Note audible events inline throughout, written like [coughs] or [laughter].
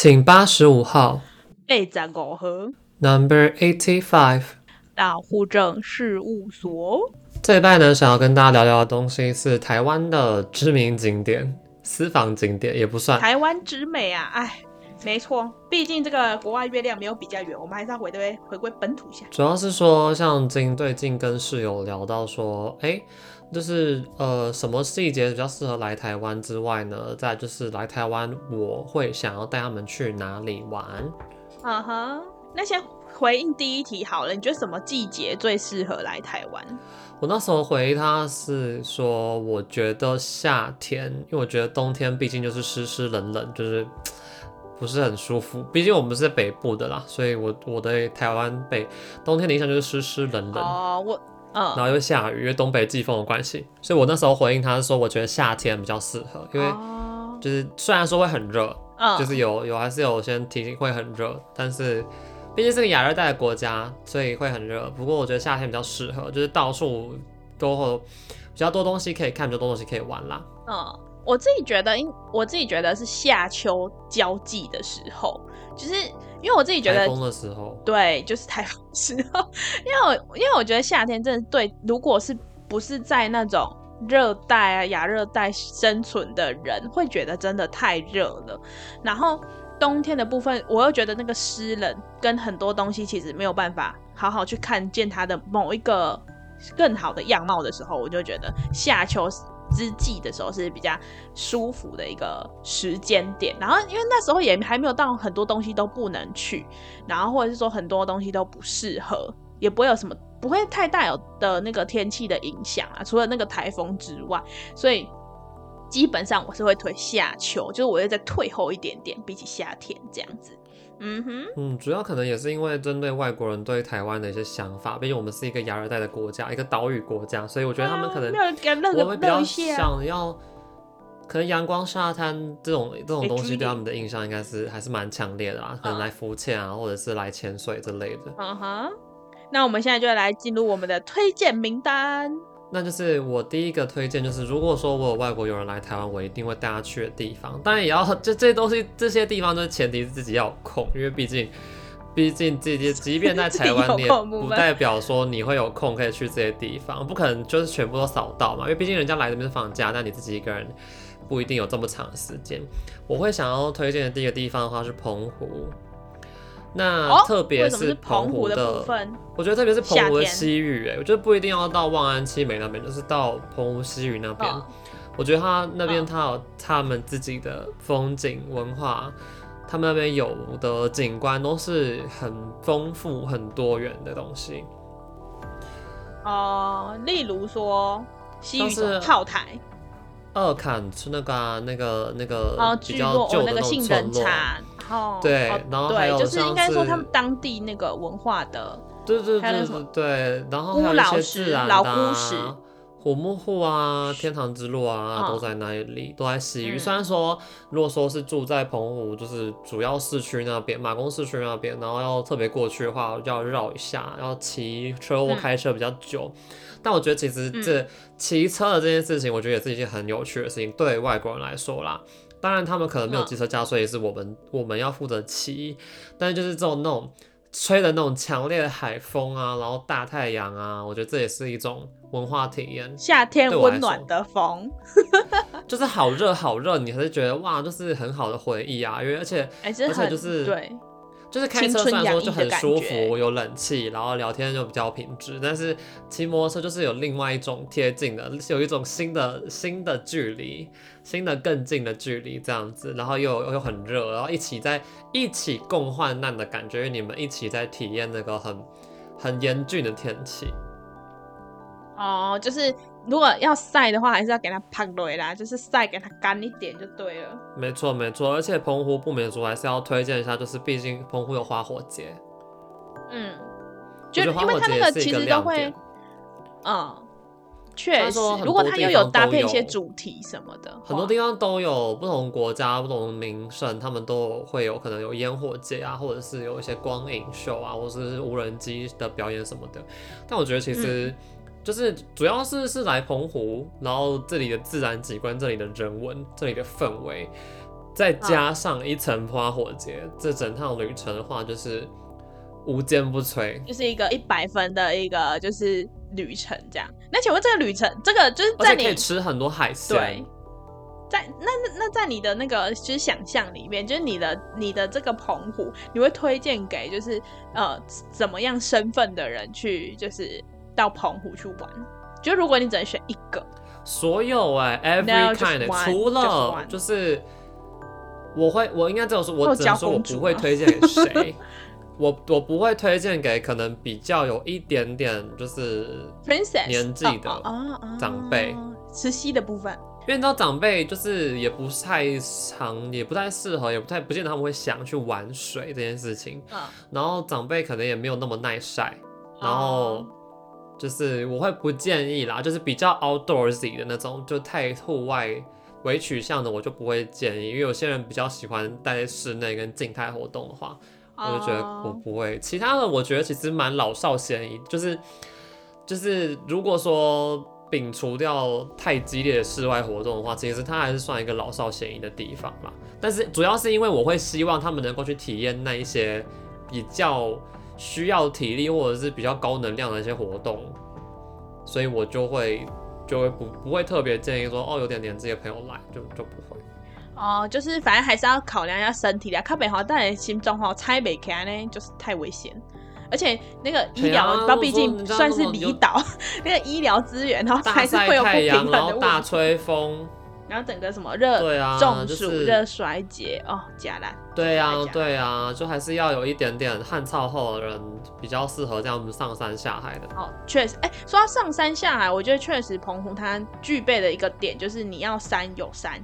请八十五号。八十五号。Number eighty five。到户政事务所。这一拜呢，想要跟大家聊聊的东西是台湾的知名景点、私房景点，也不算。台湾之美啊，哎，没错，毕竟这个国外月亮没有比较远，我们还是要回归回归本土一下。主要是说，像今最近跟室友聊到说，哎，就是呃，什么细节比较适合来台湾之外呢？再就是来台湾，我会想要带他们去哪里玩？嗯哼，那先回应第一题好了，你觉得什么季节最适合来台湾？我那时候回他是说，我觉得夏天，因为我觉得冬天毕竟就是湿湿冷冷，就是不是很舒服。毕竟我们是在北部的啦，所以我我对台湾北冬天的印象就是湿湿冷冷。哦，我嗯，然后又下雨，因为东北季风的关系，所以我那时候回应他是说，我觉得夏天比较适合，因为就是虽然说会很热，嗯，就是有有还是有些天气会很热，但是。毕竟是个亚热带的国家，所以会很热。不过我觉得夏天比较适合，就是到处都会比较多东西可以看，比较多东西可以玩啦。嗯，我自己觉得，因我自己觉得是夏秋交际的时候，就是因为我自己觉得台风的时候，对，就是台风时候。因为我因为我觉得夏天真的对，如果是不是在那种热带啊、亚热带生存的人，会觉得真的太热了。然后。冬天的部分，我又觉得那个湿冷跟很多东西其实没有办法好好去看见它的某一个更好的样貌的时候，我就觉得夏秋之际的时候是比较舒服的一个时间点。然后因为那时候也还没有到很多东西都不能去，然后或者是说很多东西都不适合，也不会有什么不会太大有的那个天气的影响啊，除了那个台风之外，所以。基本上我是会推夏秋，就是我会再退后一点点，比起夏天这样子。嗯哼，嗯，主要可能也是因为针对外国人对台湾的一些想法，毕竟我们是一个亚热带的国家，一个岛屿国家，所以我觉得他们可能我会比较想要，可能阳光沙滩这种这种东西对他们的印象应该是还是蛮强烈的啊，可能来浮潜啊，或者是来潜水之类的。嗯哼，那我们现在就来进入我们的推荐名单。那就是我第一个推荐，就是如果说我有外国友人来台湾，我一定会带他去的地方。当然也要这这些东西，这些地方就是前提是自己要有空，因为毕竟，毕竟这些即便在台湾，[laughs] 你也不代表说你会有空可以去这些地方，不可能就是全部都扫到嘛。因为毕竟人家来这边是放假，但你自己一个人不一定有这么长的时间。我会想要推荐的第一个地方的话是澎湖。那特别是澎湖的部分，我觉得特别是澎湖的西屿，哎，我觉得不一定要到望安、七美那边，就是到澎湖西屿那边，哦、我觉得他那边他有他们自己的风景文化，他们那边有的景观都是很丰富、很多元的东西。哦、呃，例如说西屿的炮台、二坎是那个、啊、那个那个比较旧的那种村落。哦，对，然后还有就是应该说他们当地那个文化的，对对对对对，然后还有一些自然的啊，虎木户啊，天堂之路啊，都在那里，都在西屿。虽然说，如果说是住在澎湖，就是主要市区那边，马公市区那边，然后要特别过去的话，要绕一下，要骑车或开车比较久。但我觉得其实这骑车的这件事情，我觉得也是一件很有趣的事情，对外国人来说啦。当然，他们可能没有机车驾，所以是我们我们要负责骑。但是就是这种那种吹的那种强烈的海风啊，然后大太阳啊，我觉得这也是一种文化体验。夏天温暖的风，[laughs] 就是好热好热，你还是觉得哇，就是很好的回忆啊。因为而且、欸、而且就是对。就是开车虽然说就很舒服，有冷气，然后聊天就比较平直，但是骑摩托车就是有另外一种贴近的，有一种新的新的距离，新的更近的距离这样子，然后又又很热，然后一起在一起共患难的感觉，因为你们一起在体验那个很很严峻的天气。哦，就是。如果要晒的话，还是要给它拍落啦，就是晒给它干一点就对了。没错没错，而且澎湖不免俗还是要推荐一下，就是毕竟澎湖有花火节。嗯，就因为它那个其实都会，嗯，确实，如果它又有搭配一些主题什么的，很多地方都有不同国家、不同名胜，他们都会有可能有烟火节啊，或者是有一些光影秀啊，或者是无人机的表演什么的。但我觉得其实。嗯就是主要是是来澎湖，然后这里的自然景观、这里的人文、这里的氛围，再加上一层花火节，哦、这整趟旅程的话就是无坚不摧，就是一个一百分的一个就是旅程这样。那请问这个旅程，这个就是在你可以吃很多海鲜。对，在那那那在你的那个就是想象里面，就是你的你的这个澎湖，你会推荐给就是呃怎么样身份的人去就是到澎湖去玩？就如果你只能选一个。所有哎、欸、，every kind，除了就是我会，我应该这样说，我只能说我不会推荐给谁，[laughs] 我我不会推荐给可能比较有一点点就是年纪的长辈，慈禧的部分，因为你知道长辈就是也不太常，也不太适合，也不太不见得他们会想去玩水这件事情，然后长辈可能也没有那么耐晒，然后。就是我会不建议啦，就是比较 outdoorsy 的那种，就太户外为取向的，我就不会建议。因为有些人比较喜欢待在室内跟静态活动的话，oh. 我就觉得我不会。其他的我觉得其实蛮老少咸宜，就是就是如果说摒除掉太激烈的室外活动的话，其实它还是算一个老少咸宜的地方啦。但是主要是因为我会希望他们能够去体验那一些比较。需要体力或者是比较高能量的一些活动，所以我就会就会不不会特别建议说哦，有点年纪的朋友来就就不会哦，就是反正还是要考量一下身体的。靠北华带来心中哈拆北开呢，就是太危险，而且那个医疗，毕竟算是离岛，[laughs] 那个医疗资源，然后还是会有不平衡的问题，大吹风。然后整个什么热对啊，中暑、热衰竭哦，假烂。对呀、啊，对呀、啊，就还是要有一点点汗臭后的人比较适合这样上山下海的。哦，确实，哎，说到上山下海，我觉得确实澎湖它具备的一个点就是你要山有山，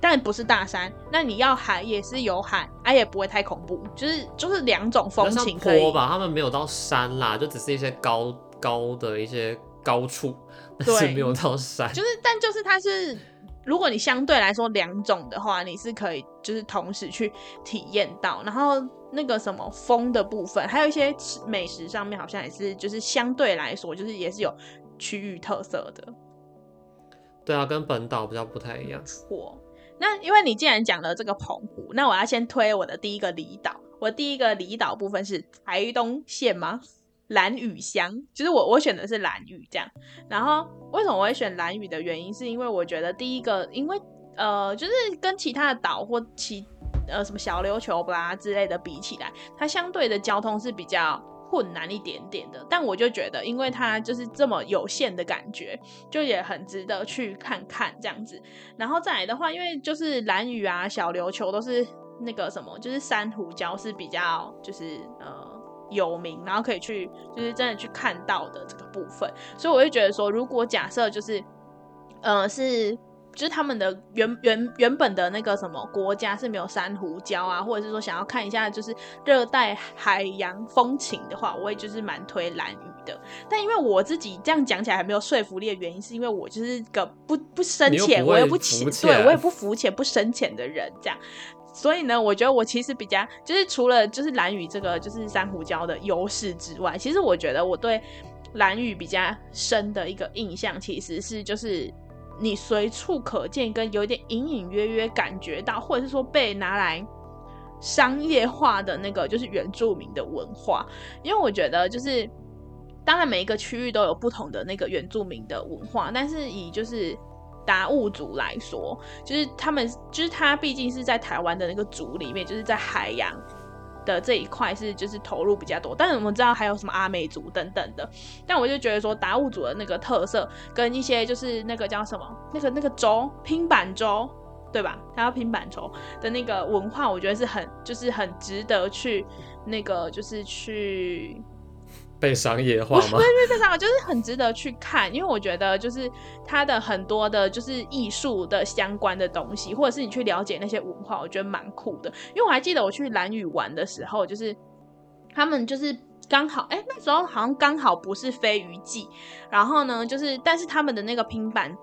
但不是大山。那你要海也是有海，哎、啊，也不会太恐怖，就是就是两种风情可以。坡吧，他们没有到山啦，就只是一些高高的一些高处，但是没有到山。[laughs] 就是，但就是它是。如果你相对来说两种的话，你是可以就是同时去体验到，然后那个什么风的部分，还有一些美食上面好像也是就是相对来说就是也是有区域特色的。对啊，跟本岛比较不太一样。错，那因为你既然讲了这个澎湖，那我要先推我的第一个离岛，我第一个离岛部分是台东县吗？蓝屿乡，就是我我选的是蓝屿这样，然后为什么我会选蓝屿的原因，是因为我觉得第一个，因为呃，就是跟其他的岛或其呃什么小琉球啦之类的比起来，它相对的交通是比较困难一点点的。但我就觉得，因为它就是这么有限的感觉，就也很值得去看看这样子。然后再来的话，因为就是蓝屿啊、小琉球都是那个什么，就是珊瑚礁是比较就是呃。有名，然后可以去，就是真的去看到的这个部分，所以我会觉得说，如果假设就是，呃，是就是他们的原原原本的那个什么国家是没有珊瑚礁啊，或者是说想要看一下就是热带海洋风情的话，我也就是蛮推蓝屿的。但因为我自己这样讲起来还没有说服力的原因，是因为我就是个不不深浅，我也不浅，对我也不浮浅不深浅的人，这样。所以呢，我觉得我其实比较就是除了就是兰屿这个就是珊瑚礁的优势之外，其实我觉得我对兰屿比较深的一个印象，其实是就是你随处可见跟有点隐隐约约感觉到，或者是说被拿来商业化的那个就是原住民的文化，因为我觉得就是当然每一个区域都有不同的那个原住民的文化，但是以就是。达悟族来说，就是他们，就是他毕竟是在台湾的那个族里面，就是在海洋的这一块是就是投入比较多。但是我们知道还有什么阿美族等等的，但我就觉得说达悟族的那个特色跟一些就是那个叫什么那个那个舟拼板舟，对吧？他要拼板舟的那个文化，我觉得是很就是很值得去那个就是去。被商业化吗？对对对，商业就是很值得去看，因为我觉得就是它的很多的，就是艺术的相关的东西，或者是你去了解那些文化，我觉得蛮酷的。因为我还记得我去蓝屿玩的时候，就是他们就是刚好，哎、欸，那时候好像刚好不是飞鱼季，然后呢，就是但是他们的那个拼板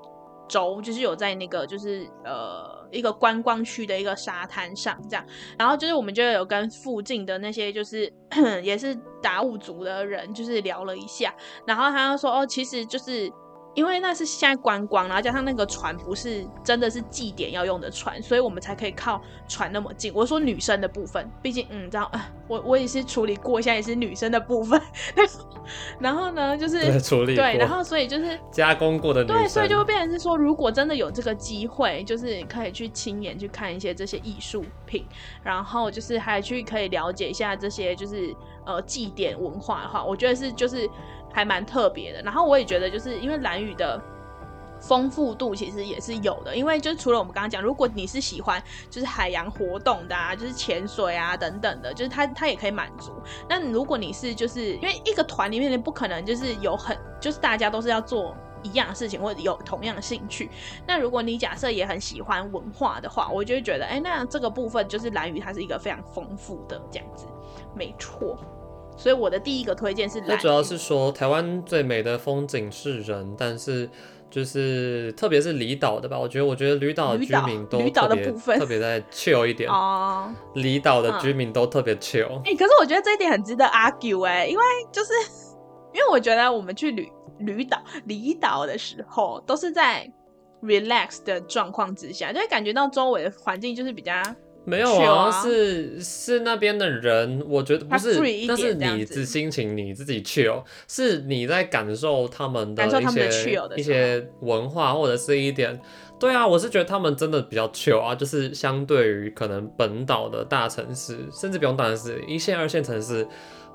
洲就是有在那个就是呃。一个观光区的一个沙滩上，这样，然后就是我们就有跟附近的那些就是 [coughs] 也是达悟族的人，就是聊了一下，然后他就说哦，其实就是因为那是现在观光，然后加上那个船不是真的是祭典要用的船，所以我们才可以靠船那么近。我说女生的部分，毕竟嗯，这样啊，我我也是处理过，现在也是女生的部分。[laughs] 然后呢，就是对处理对，然后所以就是加工过的女生，对，所以就会变成是说，如果真的有这个机会，就是可以去亲眼去看一些这些艺术品，然后就是还去可以了解一下这些就是呃祭典文化的话，我觉得是就是。还蛮特别的，然后我也觉得，就是因为蓝屿的丰富度其实也是有的，因为就是除了我们刚刚讲，如果你是喜欢就是海洋活动的啊，就是潜水啊等等的，就是它它也可以满足。那如果你是就是因为一个团里面你不可能就是有很就是大家都是要做一样的事情或者有同样的兴趣，那如果你假设也很喜欢文化的话，我就会觉得，哎，那这个部分就是蓝屿它是一个非常丰富的这样子，没错。所以我的第一个推荐是兰屿。主要是说台湾最美的风景是人，但是就是特别是离岛的吧，我觉得我觉得离岛的居民都特别特别在 chill 一点哦，离岛的居民都特别 chill。哎、嗯欸，可是我觉得这一点很值得 argue 哎、欸，因为就是 [laughs] 因为我觉得我们去旅旅岛离岛的时候，都是在 relax 的状况之下，就会感觉到周围的环境就是比较。没有啊，啊是是那边的人，我觉得不是，但是你自心情你自己 chill，是你在感受他们的一些一些文化或者是一点，对啊，我是觉得他们真的比较 chill 啊，就是相对于可能本岛的大城市，甚至不用大城市，一线二线城市。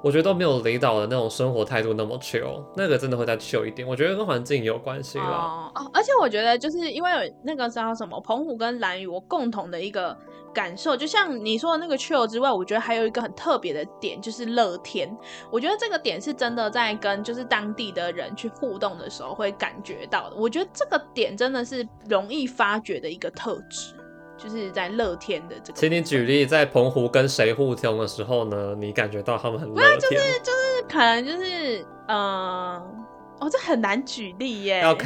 我觉得都没有离岛的那种生活态度那么 chill，那个真的会再 chill 一点。我觉得跟环境有关系了。哦，而且我觉得就是因为有那个叫什么澎湖跟蓝屿，我共同的一个感受，就像你说的那个 chill 之外，我觉得还有一个很特别的点，就是乐天。我觉得这个点是真的在跟就是当地的人去互动的时候会感觉到的。我觉得这个点真的是容易发掘的一个特质。就是在乐天的这个，请你举例，在澎湖跟谁互通的时候呢？你感觉到他们很乐天？不是，就是就是可能就是嗯。呃哦，这很难举例耶。要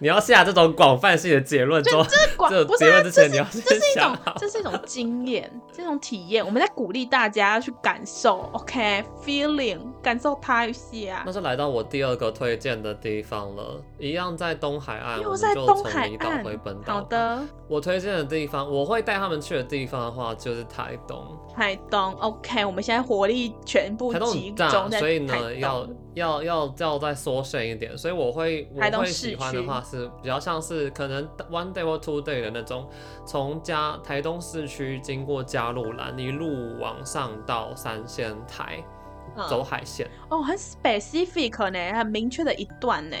你要下这种广泛性的结论，就这是广，不是啊，这是这是一种，这是一种经验，这种体验。我们在鼓励大家要去感受，OK，feeling，、okay? 感受它一下。那是来到我第二个推荐的地方了，一样在东海岸，又在东海岸。好的，我推荐的地方，我会带他们去的地方的话，就是台东。台东，OK，我们现在火力全部集中在台东，所以呢，要要要要再缩小一点。所以我会我会喜欢的话是比较像是可能 one day or two day 的那种，从家台东市区经过加路兰一路往上到三仙台，嗯、走海线哦，很 specific 呢，很明确的一段呢。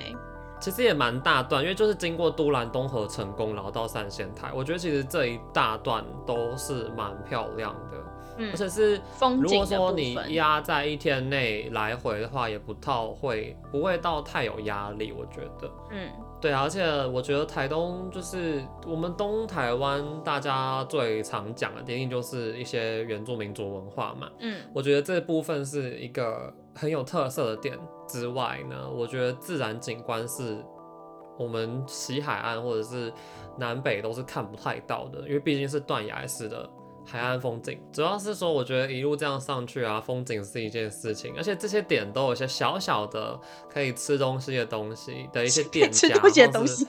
其实也蛮大段，因为就是经过都兰东河成功，然后到三仙台，我觉得其实这一大段都是蛮漂亮的。嗯、而且是，如果说你压在一天内来回的话，也不太会不会到太有压力，我觉得。嗯，对，而且我觉得台东就是我们东台湾大家最常讲的，一定就是一些原住民族文化嘛。嗯，我觉得这部分是一个很有特色的点之外呢，我觉得自然景观是我们西海岸或者是南北都是看不太到的，因为毕竟是断崖式的。海岸风景，主要是说，我觉得一路这样上去啊，风景是一件事情，而且这些点都有一些小小的可以吃东西的东西的一些店家，[laughs] 吃东西的东西，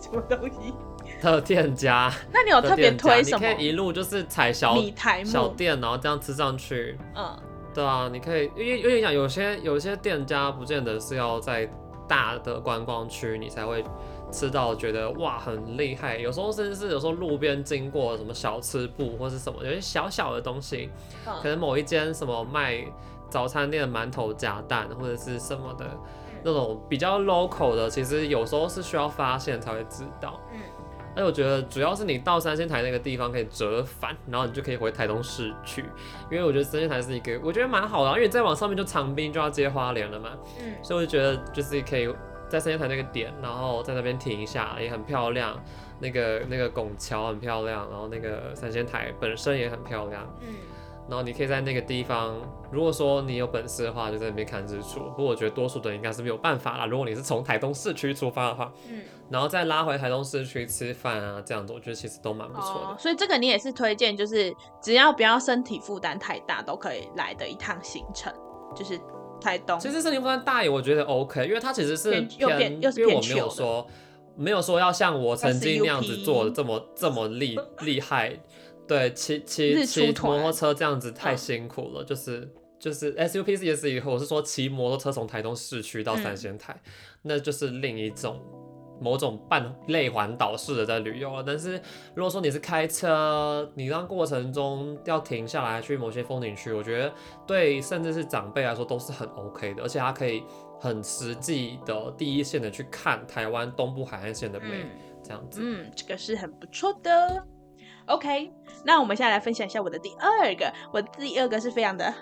什么东西？的店家。那你有特别推什么？你可以一路就是踩小小店，然后这样吃上去。嗯，对啊，你可以，因为因为讲有些有些店家不见得是要在大的观光区你才会。吃到觉得哇很厉害，有时候甚至是有时候路边经过什么小吃部或是什么，有些小小的东西，可能某一间什么卖早餐店的馒头夹蛋或者是什么的那种比较 local 的，其实有时候是需要发现才会知道。嗯，而且我觉得主要是你到三仙台那个地方可以折返，然后你就可以回台东市区，因为我觉得三仙台是一个我觉得蛮好的，因为再往上面就长滨就要接花莲了嘛。嗯，所以我就觉得就是可以。在三仙台那个点，然后在那边停一下，也很漂亮。那个那个拱桥很漂亮，然后那个三仙台本身也很漂亮。嗯，然后你可以在那个地方，如果说你有本事的话，就在那边看日出。不过我觉得多数的人应该是没有办法啦。如果你是从台东市区出发的话，嗯，然后再拉回台东市区吃饭啊，这样子我觉得其实都蛮不错的。哦，所以这个你也是推荐，就是只要不要身体负担太大，都可以来的一趟行程，就是。台东。其实森林风山大爷我觉得 OK，因为它其实是偏，又变又是偏因为我没有说没有说要像我曾经那样子做的这么这么厉厉害。对，骑骑骑摩托车这样子太辛苦了，嗯、就是就是 SUP 是也是以后我是说骑摩托车从台东市区到三仙台，嗯、那就是另一种某种半类环岛式的在旅游了。但是如果说你是开车，你让过程中要停下来去某些风景区，我觉得对甚至是长辈来说都是很 OK 的，而且它可以很实际的第一线的去看台湾东部海岸线的美，嗯、这样子。嗯，这个是很不错的。OK，那我们现在来分享一下我的第二个，我第二个是非常的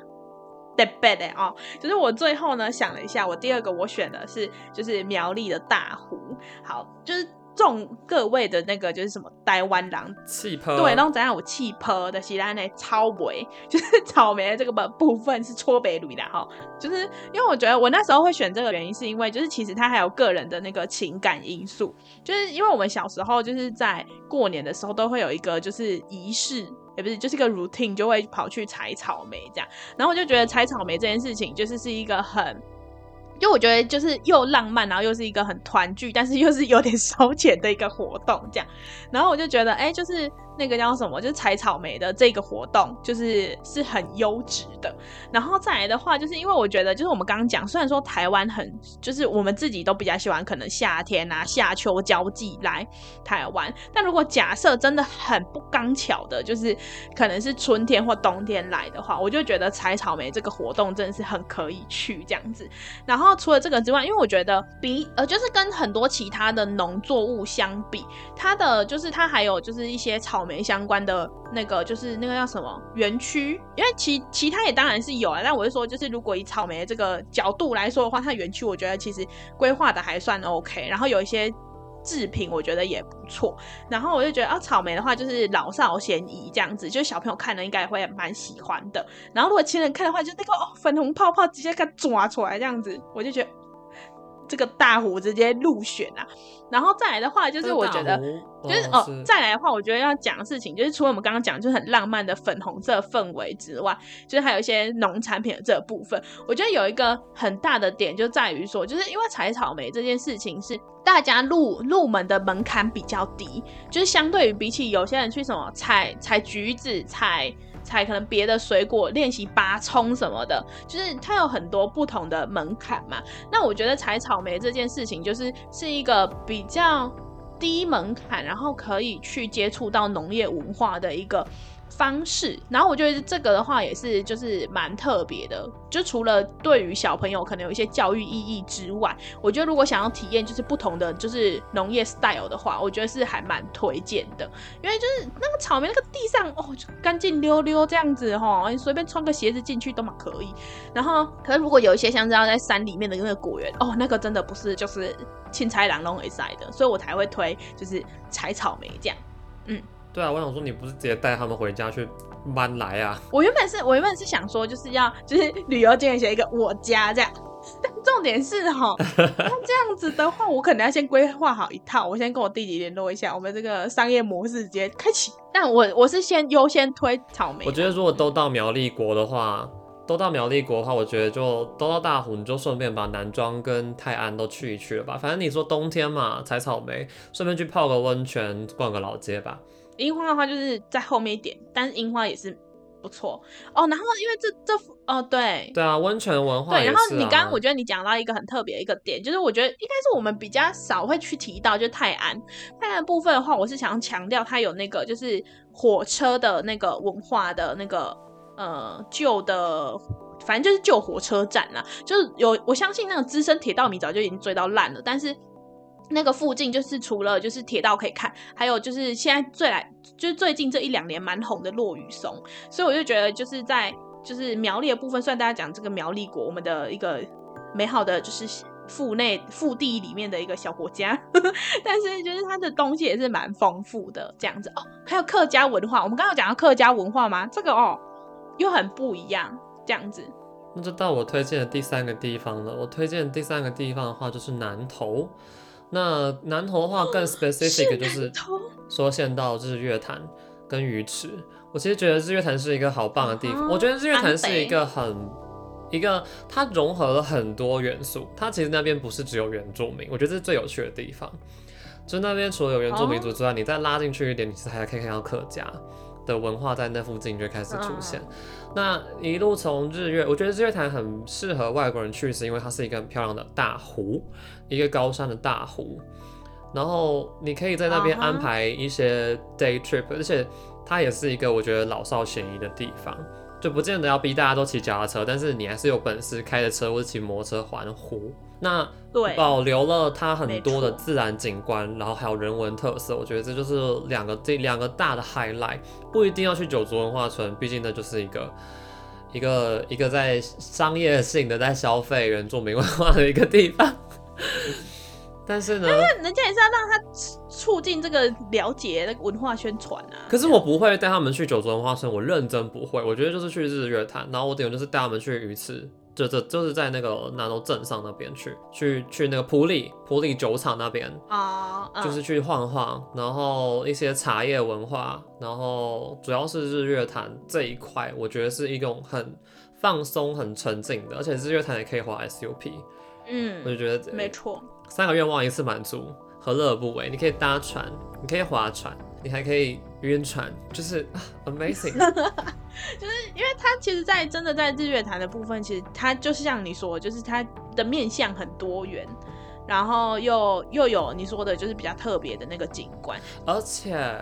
特别的哦，就是我最后呢想了一下，我第二个我选的是就是苗栗的大湖，好，就是。中各位的那个就是什么台湾狼气泡，对，然后怎样有气泡的，西兰呢超美，就是 [laughs] 草莓的这个部分是搓北驴的哈，就是因为我觉得我那时候会选这个原因，是因为就是其实它还有个人的那个情感因素，就是因为我们小时候就是在过年的时候都会有一个就是仪式，也不是就是个 routine，就会跑去采草莓这样，然后我就觉得采草莓这件事情就是是一个很。就我觉得就是又浪漫，然后又是一个很团聚，但是又是有点烧钱的一个活动，这样。然后我就觉得，哎、就是。那个叫什么？就是采草莓的这个活动，就是是很优质的。然后再来的话，就是因为我觉得，就是我们刚刚讲，虽然说台湾很，就是我们自己都比较喜欢，可能夏天啊、夏秋交际来台湾。但如果假设真的很不刚巧的，就是可能是春天或冬天来的话，我就觉得采草莓这个活动真的是很可以去这样子。然后除了这个之外，因为我觉得比呃，就是跟很多其他的农作物相比，它的就是它还有就是一些草。没相关的那个，就是那个叫什么园区，因为其其他也当然是有啊，但我是说，就是如果以草莓这个角度来说的话，它园区我觉得其实规划的还算 OK，然后有一些制品我觉得也不错，然后我就觉得啊，草莓的话就是老少咸宜这样子，就是小朋友看了应该会蛮喜欢的，然后如果亲人看的话，就那个哦粉红泡泡直接给它抓出来这样子，我就觉得。这个大湖直接入选啊，然后再来的话，就是我觉得，就是哦，是再来的话，我觉得要讲的事情，就是除了我们刚刚讲就是很浪漫的粉红色氛围之外，就是还有一些农产品的这部分，我觉得有一个很大的点就在于说，就是因为采草莓这件事情是大家入入门的门槛比较低，就是相对于比起有些人去什么采采橘子采。采可能别的水果，练习拔葱什么的，就是它有很多不同的门槛嘛。那我觉得采草莓这件事情，就是是一个比较低门槛，然后可以去接触到农业文化的一个方式，然后我觉得这个的话也是就是蛮特别的，就除了对于小朋友可能有一些教育意义之外，我觉得如果想要体验就是不同的就是农业 style 的话，我觉得是还蛮推荐的，因为就是那个草莓那个地上哦干净溜溜这样子哈，你随便穿个鞋子进去都蛮可以。然后可是如果有一些像这样在山里面的那个果园哦，那个真的不是就是青菜郎弄会塞的，所以我才会推就是采草莓这样，嗯。对啊，我想说你不是直接带他们回家去搬来啊？[laughs] 我原本是我原本是想说就是要就是旅游经理写一个我家这样，但重点是哈，[laughs] 那这样子的话，我可能要先规划好一套，我先跟我弟弟联络一下，我们这个商业模式直接开启。但我我是先优先推草莓。我觉得如果都到苗栗国的话，都到苗栗国的话，我觉得就都到大湖，你就顺便把南庄跟泰安都去一去了吧。反正你说冬天嘛，采草莓，顺便去泡个温泉，逛个老街吧。樱花的话就是在后面一点，但是樱花也是不错哦。然后因为这这哦对对啊，温泉文化、啊、对。然后你刚刚我觉得你讲到一个很特别的一个点，就是我觉得应该是我们比较少会去提到，就是泰安泰安部分的话，我是想强调它有那个就是火车的那个文化的那个呃旧的，反正就是旧火车站啦。就是有我相信那个资深铁道迷早就已经追到烂了，但是。那个附近就是除了就是铁道可以看，还有就是现在最来就是最近这一两年蛮红的落羽松，所以我就觉得就是在就是苗栗的部分，算大家讲这个苗栗国，我们的一个美好的就是腹内腹地里面的一个小国家，[laughs] 但是就是它的东西也是蛮丰富的这样子哦，还有客家文化，我们刚刚讲到客家文化吗？这个哦又很不一样这样子。那就到我推荐的第三个地方了，我推荐第三个地方的话就是南投。那南投的话更 specific，就是说现到日月潭跟鱼池。我其实觉得日月潭是一个好棒的地方，我觉得日月潭是一个很一个它融合了很多元素。它其实那边不是只有原住民，我觉得这是最有趣的地方。就那边除了有原住民族之外，哦、你再拉进去一点，你是还可以看到客家的文化在那附近就开始出现。那一路从日月，我觉得日月潭很适合外国人去，是因为它是一个很漂亮的大湖，一个高山的大湖。然后你可以在那边安排一些 day trip，、而且它也是一个我觉得老少咸宜的地方，就不见得要逼大家都骑脚踏车，但是你还是有本事开着车或者骑摩托车环湖。那保留了它很多的自然景观，然后还有人文特色，我觉得这就是两个这两个大的 highlight。不一定要去九族文化村，毕竟那就是一个一个一个在商业性的在消费原住民文化的一个地方。但是呢，人家也是要让他促进这个了解那个文化宣传啊。可是我不会带他们去九州文化村，我认真不会。我觉得就是去日月潭，然后我顶多就是带他们去鱼池，就这就是在那个南投镇上那边去，去去那个普里普里酒厂那边啊，就是去晃晃，然后一些茶叶文化，然后主要是日月潭这一块，我觉得是一种很放松、很沉静的，而且日月潭也可以滑 SUP，嗯，我就觉得没错。三个愿望一次满足，何乐而不为？你可以搭船，你可以划船，你还可以晕船，就是 amazing。[laughs] 就是因为它其实，在真的在日月潭的部分，其实它就是像你说的，就是它的面相很多元，然后又又有你说的，就是比较特别的那个景观，而且。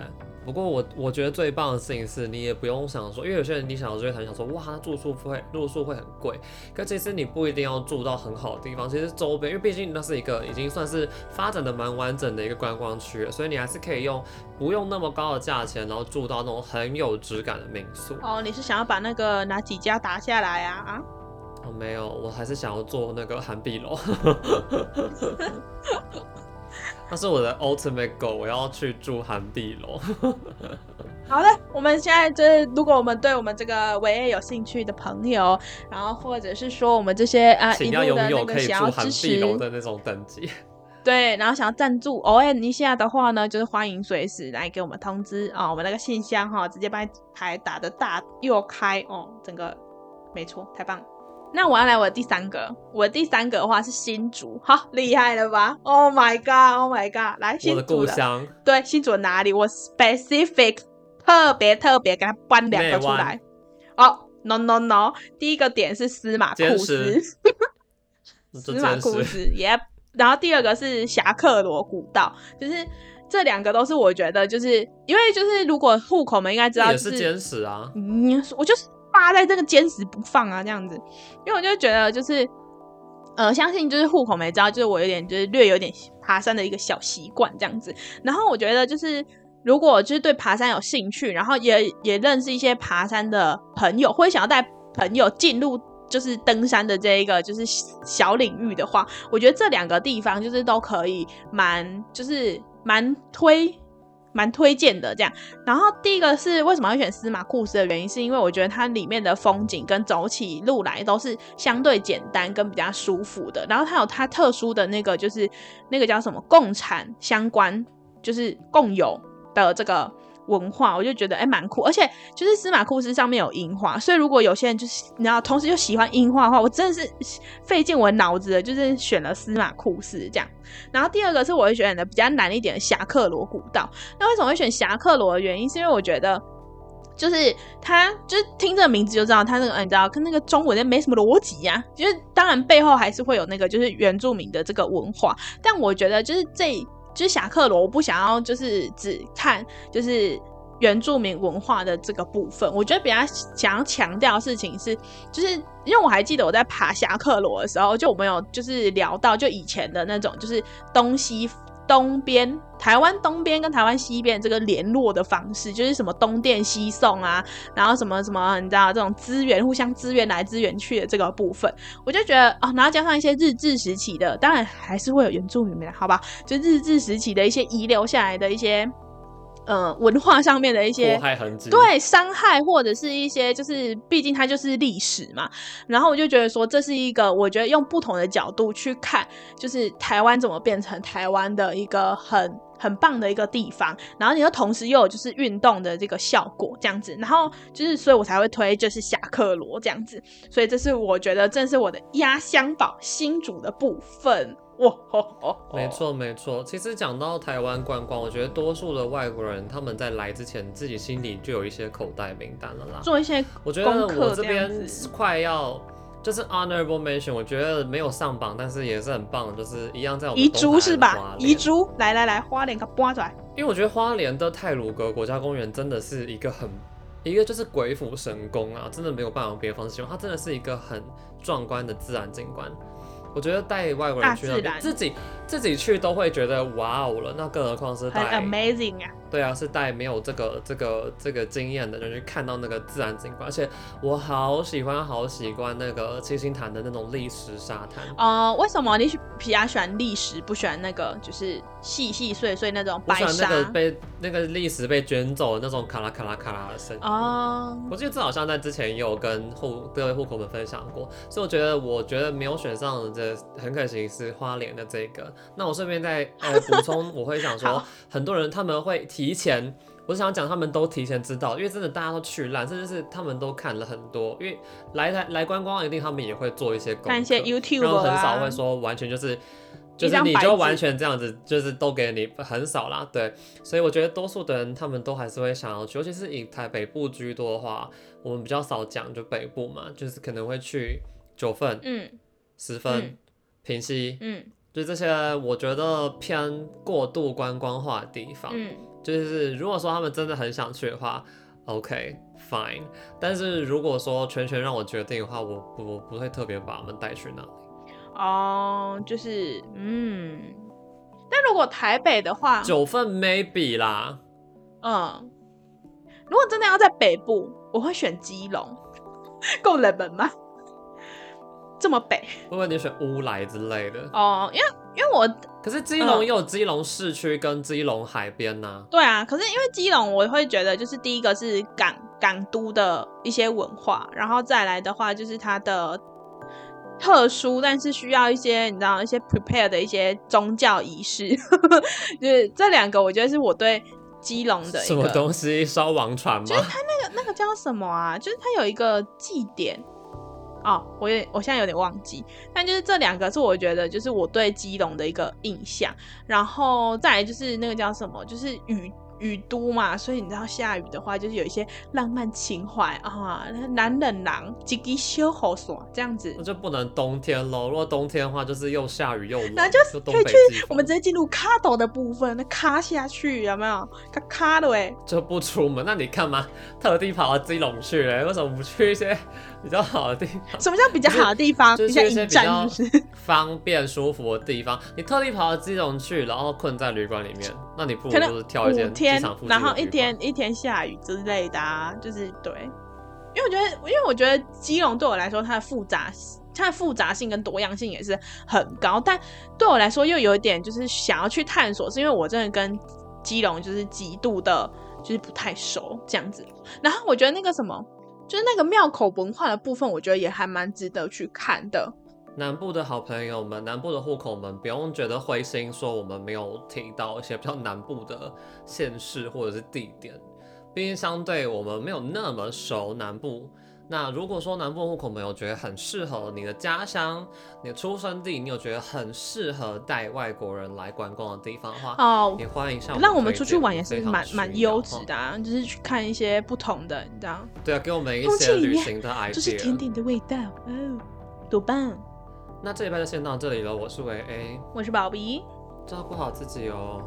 不过我我觉得最棒的事情是你也不用想说，因为有些人你想要日月潭，想说哇，住宿会住宿会很贵，可其实你不一定要住到很好的地方，其实周边，因为毕竟那是一个已经算是发展的蛮完整的一个观光区，所以你还是可以用不用那么高的价钱，然后住到那种很有质感的民宿。哦，你是想要把那个哪几家打下来啊？啊？哦，没有，我还是想要做那个涵碧楼。[laughs] 那是我的 ultimate goal，我要去住涵碧楼。[laughs] 好的，我们现在就是，如果我们对我们这个维 A 有兴趣的朋友，然后或者是说我们这些啊，请要拥有可以住涵碧楼的那种等级，对，然后想要赞助 OM 一下的话呢，就是欢迎随时来给我们通知啊、哦，我们那个信箱哈、哦，直接把牌打的大又开哦，整个没错，太棒。那我要来我的第三个，我的第三个的话是新竹，好厉害了吧？Oh my god，Oh my god，来新竹的，的故乡，对，新竹哪里？我 specific 特别特别给他搬两个出来。哦、oh,，no no no，第一个点是司马库斯，[laughs] 司马库斯，Yep。然后第二个是侠客罗古道，就是这两个都是我觉得，就是因为就是如果户口们应该知道、就是，也是坚持啊，嗯，我就是。扒在这个坚持不放啊，这样子，因为我就觉得就是，呃，相信就是户口没招，就是我有点就是略有点爬山的一个小习惯这样子。然后我觉得就是，如果就是对爬山有兴趣，然后也也认识一些爬山的朋友，或想要带朋友进入就是登山的这一个就是小领域的话，我觉得这两个地方就是都可以蛮就是蛮推。蛮推荐的这样，然后第一个是为什么会选司马库斯的原因，是因为我觉得它里面的风景跟走起路来都是相对简单跟比较舒服的，然后它有它特殊的那个就是那个叫什么共产相关，就是共有的这个。文化，我就觉得哎，蛮、酷，而且就是司马库斯上面有樱花，所以如果有些人就是你知道，同时又喜欢樱花的话，我真的是费尽我脑子的，就是选了司马库斯这样。然后第二个是我会选的比较难一点的侠客罗古道。那为什么会选侠客罗的原因，是因为我觉得就是他就是听这个名字就知道，他那个你知道跟那个中文的没什么逻辑呀。就是当然背后还是会有那个就是原住民的这个文化，但我觉得就是这。就是侠客罗，我不想要就是只看就是原住民文化的这个部分。我觉得比较想要强调的事情是，就是因为我还记得我在爬侠客罗的时候，就我们有就是聊到就以前的那种就是东西。东边台湾东边跟台湾西边这个联络的方式，就是什么东电西送啊，然后什么什么，你知道这种资源互相支援来支援去的这个部分，我就觉得啊、哦，然后加上一些日治时期的，当然还是会有原住民的，好吧？就日治时期的一些遗留下来的一些。呃，文化上面的一些对伤害，或者是一些就是，毕竟它就是历史嘛。然后我就觉得说，这是一个我觉得用不同的角度去看，就是台湾怎么变成台湾的一个很很棒的一个地方，然后你又同时又有就是运动的这个效果这样子，然后就是所以我才会推就是侠客罗这样子，所以这是我觉得正是我的压箱宝新主的部分。哇，没错没错。其实讲到台湾观光，我觉得多数的外国人他们在来之前，自己心里就有一些口袋名单了啦。做一些，我觉得我这边快要就是 honorable mention，我觉得没有上榜，但是也是很棒，就是一样在我们遗珠是吧？遗珠，来来来，花莲给拔出来。因为我觉得花莲的泰鲁阁国家公园真的是一个很一个就是鬼斧神工啊，真的没有办法用别的方式形容，它真的是一个很壮观的自然景观。我觉得带外国人去那边，自己自己去都会觉得哇哦了，那更何况是带 amazing 啊！对啊，是带没有这个这个这个经验的人去看到那个自然景观，而且我好喜欢好喜欢那个七星潭的那种砾石沙滩。哦、呃，为什么你比较喜欢砾石，不喜欢那个就是细细碎碎那种白沙？我喜欢那个被那个历史被卷走的那种咔啦咔啦咔啦的声音。哦，我记得这好像在之前也有跟户各位户口们分享过，所以我觉得我觉得没有选上的。很可惜是花莲的这个，那我顺便再呃补充，我会想说，[laughs] 很多人他们会提前，我想讲他们都提前知道，因为真的大家都去烂，甚至是他们都看了很多，因为来来来观光一定他们也会做一些功课，看一些 YouTube，然后很少会说完全就是就是你就完全这样子，就是都给你很少啦，对，所以我觉得多数的人他们都还是会想要去，尤其是以台北部居多的话，我们比较少讲就北部嘛，就是可能会去九份，嗯，十分。嗯。平溪，嗯，就这些，我觉得偏过度观光化的地方，嗯，就是如果说他们真的很想去的话，OK fine，但是如果说全权让我决定的话，我不我不会特别把他们带去那里。哦，就是，嗯，但如果台北的话，九份 maybe 啦，嗯，如果真的要在北部，我会选基隆，够冷门吗？这么北，会不会你选乌来之类的？哦，因为因为我可是基隆也有基隆市区跟基隆海边呐、啊嗯。对啊，可是因为基隆，我会觉得就是第一个是港港都的一些文化，然后再来的话就是它的特殊，但是需要一些你知道一些 prepare 的一些宗教仪式，[laughs] 就是这两个，我觉得是我对基隆的什么东西烧王船吗？就是它那个那个叫什么啊？就是它有一个祭典。哦，我也我现在有点忘记，但就是这两个是我觉得就是我对基隆的一个印象，然后再来就是那个叫什么，就是雨雨都嘛，所以你知道下雨的话就是有一些浪漫情怀啊，男人郎几滴修好爽这样子，那就不能冬天喽，如果冬天的话就是又下雨又冷，那就是可以去我们直接进入卡岛的部分，那卡下去有没有？卡卡的哎，就不出门，那你干嘛特地跑到基隆去嘞？为什么不去一些？比较好的地方，什么叫比较好的地方？就是一些比较方便舒服的地方。你特地跑到基隆去，然后困在旅馆里面，那你不如就是挑一间机场附近的旅馆，然后一天一天下雨之类的啊，就是对。因为我觉得，因为我觉得基隆对我来说，它的复杂，它的复杂性跟多样性也是很高。但对我来说，又有一点就是想要去探索，是因为我真的跟基隆就是极度的，就是不太熟这样子。然后我觉得那个什么。就是那个庙口文化的部分，我觉得也还蛮值得去看的。南部的好朋友们，南部的户口们，不用觉得灰心，说我们没有提到一些比较南部的县市或者是地点，毕竟相对我们没有那么熟南部。那如果说南部户口没有觉得很适合你的家乡、你的出生地，你有觉得很适合带外国人来观光的地方的话，哦，也欢迎上。让我们出去玩也是蛮蛮优质的啊，就是去看一些不同的，你知道？对啊，给我们一些旅行的 idea。就是甜点的味道哦，多棒！那这一拜就先到这里了，我是维 A，我是宝贝，照顾好自己哦。